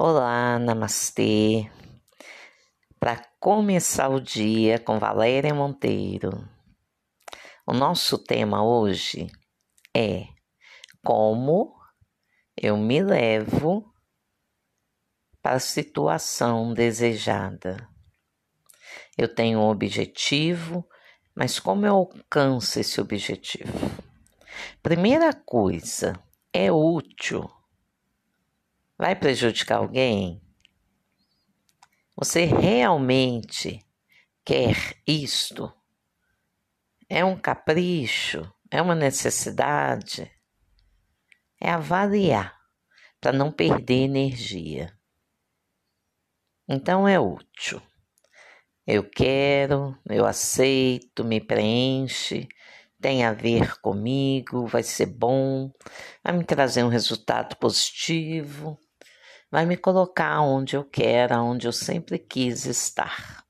Olá, namastê. Para começar o dia com Valéria Monteiro. O nosso tema hoje é como eu me levo para a situação desejada. Eu tenho um objetivo, mas como eu alcanço esse objetivo? Primeira coisa, é útil vai prejudicar alguém? Você realmente quer isto? É um capricho? É uma necessidade? É avaliar para não perder energia. Então é útil. Eu quero, eu aceito, me preenche, tem a ver comigo, vai ser bom, vai me trazer um resultado positivo vai me colocar onde eu quero, onde eu sempre quis estar.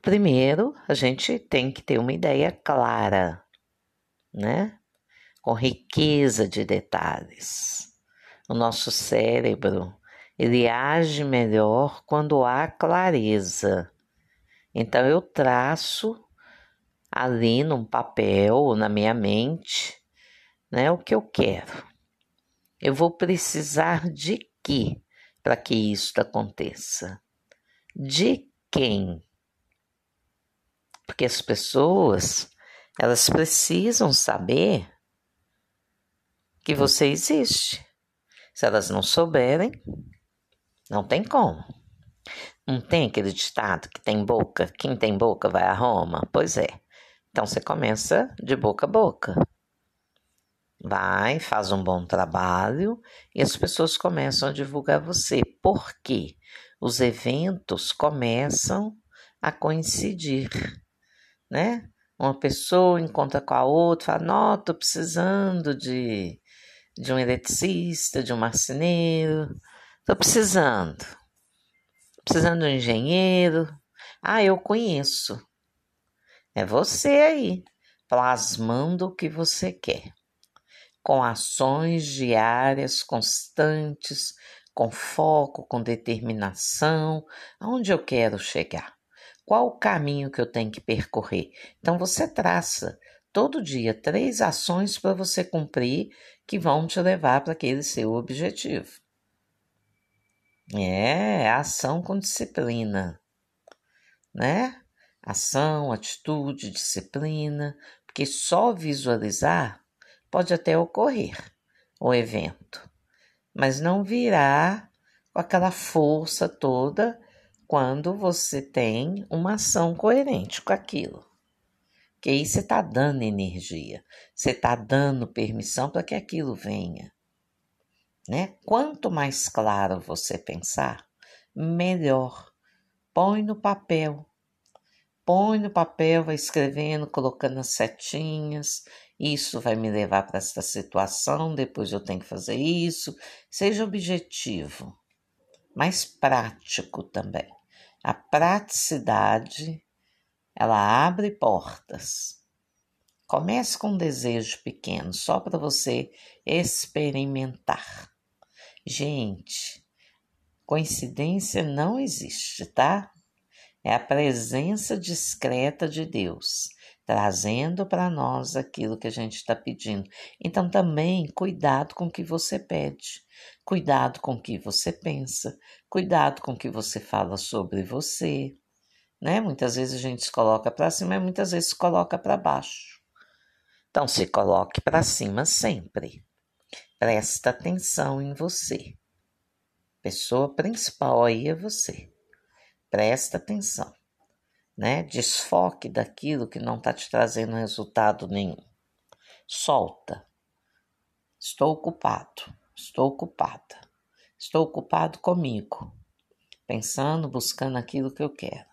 Primeiro, a gente tem que ter uma ideia clara, né? Com riqueza de detalhes. O nosso cérebro, ele age melhor quando há clareza. Então eu traço ali num papel, na minha mente, né, o que eu quero. Eu vou precisar de quê para que isso aconteça? De quem? Porque as pessoas, elas precisam saber que você existe. Se elas não souberem, não tem como. Não tem aquele ditado que tem boca, quem tem boca vai a Roma? Pois é. Então você começa de boca a boca vai, faz um bom trabalho e as pessoas começam a divulgar você. Por quê? Os eventos começam a coincidir, né? Uma pessoa encontra com a outra, fala, não, tô precisando de, de um eletricista, de um marceneiro, tô precisando. Precisando de um engenheiro. Ah, eu conheço. É você aí, plasmando o que você quer com ações diárias constantes, com foco, com determinação, aonde eu quero chegar. Qual o caminho que eu tenho que percorrer? Então você traça todo dia três ações para você cumprir que vão te levar para aquele seu objetivo. É, ação com disciplina, né? Ação, atitude, disciplina, porque só visualizar pode até ocorrer o evento, mas não virá com aquela força toda quando você tem uma ação coerente com aquilo. Que aí você está dando energia, você está dando permissão para que aquilo venha. Né? Quanto mais claro você pensar, melhor. Põe no papel. Põe no papel, vai escrevendo, colocando as setinhas, isso vai me levar para esta situação, depois eu tenho que fazer isso. Seja objetivo, mas prático também. A praticidade, ela abre portas. Comece com um desejo pequeno, só para você experimentar. Gente, coincidência não existe, tá? É a presença discreta de Deus trazendo para nós aquilo que a gente está pedindo. Então, também cuidado com o que você pede, cuidado com o que você pensa, cuidado com o que você fala sobre você. Né? Muitas vezes a gente se coloca para cima, e muitas vezes se coloca para baixo. Então, se coloque para cima sempre. Presta atenção em você. Pessoa principal aí é você. Presta atenção né? Desfoque daquilo que não está te trazendo resultado nenhum. Solta. Estou ocupado, estou ocupada, estou ocupado comigo, pensando, buscando aquilo que eu quero.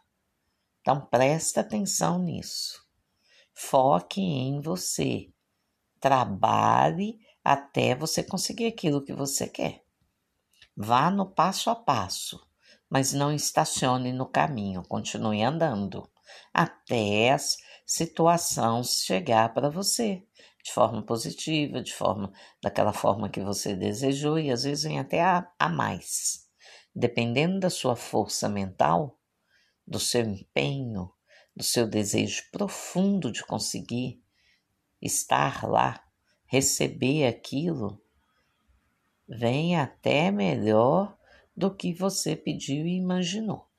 Então presta atenção nisso. Foque em você. Trabalhe até você conseguir aquilo que você quer. Vá no passo a passo mas não estacione no caminho, continue andando até a situação chegar para você, de forma positiva, de forma daquela forma que você desejou e às vezes vem até a, a mais. Dependendo da sua força mental, do seu empenho, do seu desejo profundo de conseguir estar lá, receber aquilo, vem até melhor do que você pediu e imaginou.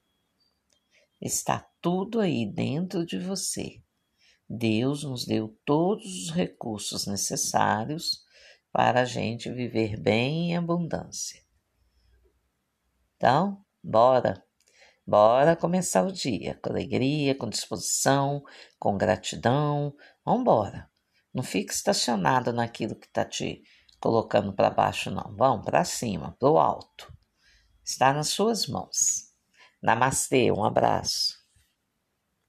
Está tudo aí dentro de você. Deus nos deu todos os recursos necessários para a gente viver bem em abundância. Então, bora! Bora começar o dia com alegria, com disposição, com gratidão. Vambora! Não fique estacionado naquilo que está te colocando para baixo, não. Vão para cima, para o alto. Está nas suas mãos. Namastê, um abraço.